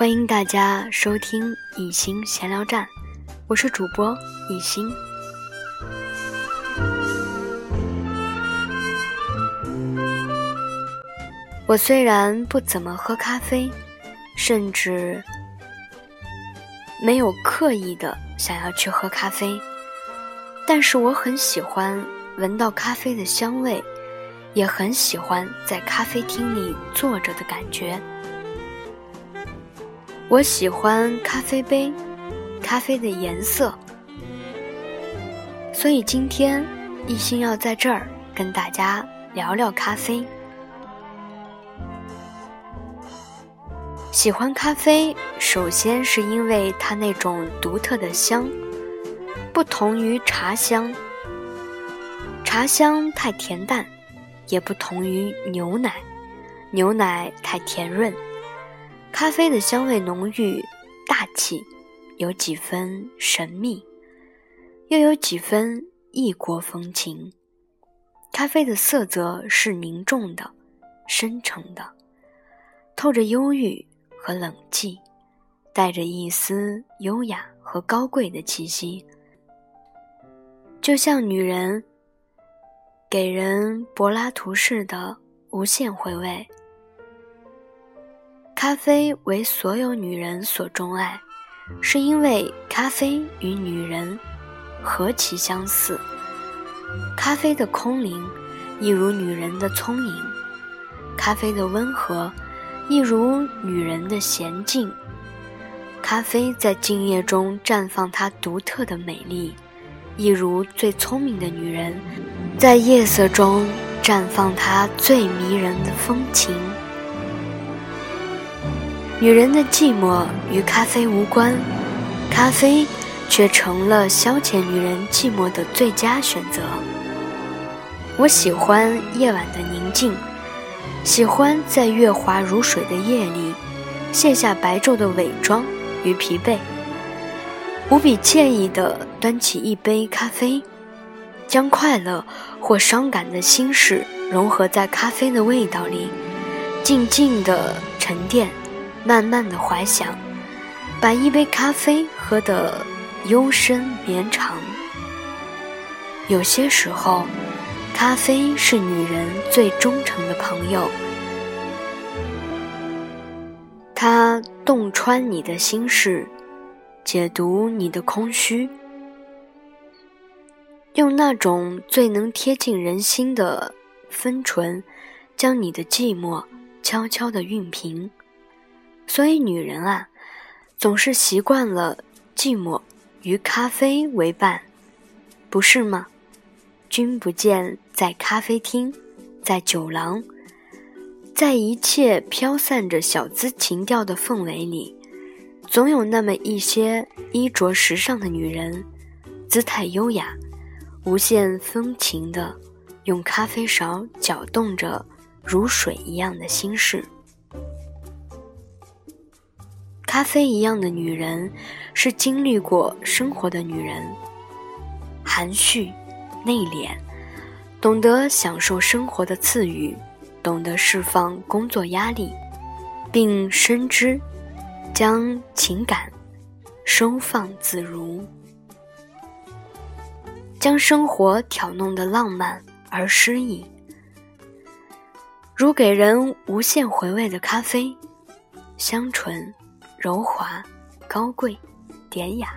欢迎大家收听一心闲聊站，我是主播一心。我虽然不怎么喝咖啡，甚至没有刻意的想要去喝咖啡，但是我很喜欢闻到咖啡的香味，也很喜欢在咖啡厅里坐着的感觉。我喜欢咖啡杯，咖啡的颜色，所以今天一心要在这儿跟大家聊聊咖啡。喜欢咖啡，首先是因为它那种独特的香，不同于茶香。茶香太恬淡，也不同于牛奶，牛奶太甜润。咖啡的香味浓郁、大气，有几分神秘，又有几分异国风情。咖啡的色泽是凝重的、深沉的，透着忧郁和冷寂，带着一丝优雅和高贵的气息，就像女人给人柏拉图式的无限回味。咖啡为所有女人所钟爱，是因为咖啡与女人何其相似。咖啡的空灵，一如女人的聪颖；咖啡的温和，一如女人的娴静。咖啡在静夜中绽放它独特的美丽，一如最聪明的女人，在夜色中绽放她最迷人的风情。女人的寂寞与咖啡无关，咖啡却成了消遣女人寂寞的最佳选择。我喜欢夜晚的宁静，喜欢在月华如水的夜里，卸下白昼的伪装与疲惫，无比惬意地端起一杯咖啡，将快乐或伤感的心事融合在咖啡的味道里，静静地沉淀。慢慢的怀想，把一杯咖啡喝得幽深绵长。有些时候，咖啡是女人最忠诚的朋友，它洞穿你的心事，解读你的空虚，用那种最能贴近人心的分唇，将你的寂寞悄悄地熨平。所以，女人啊，总是习惯了寂寞与咖啡为伴，不是吗？君不见，在咖啡厅，在酒廊，在一切飘散着小资情调的氛围里，总有那么一些衣着时尚的女人，姿态优雅，无限风情的，用咖啡勺搅动着如水一样的心事。咖啡一样的女人，是经历过生活的女人，含蓄、内敛，懂得享受生活的赐予，懂得释放工作压力，并深知将情感收放自如，将生活挑弄的浪漫而诗意，如给人无限回味的咖啡，香醇。柔滑、高贵、典雅。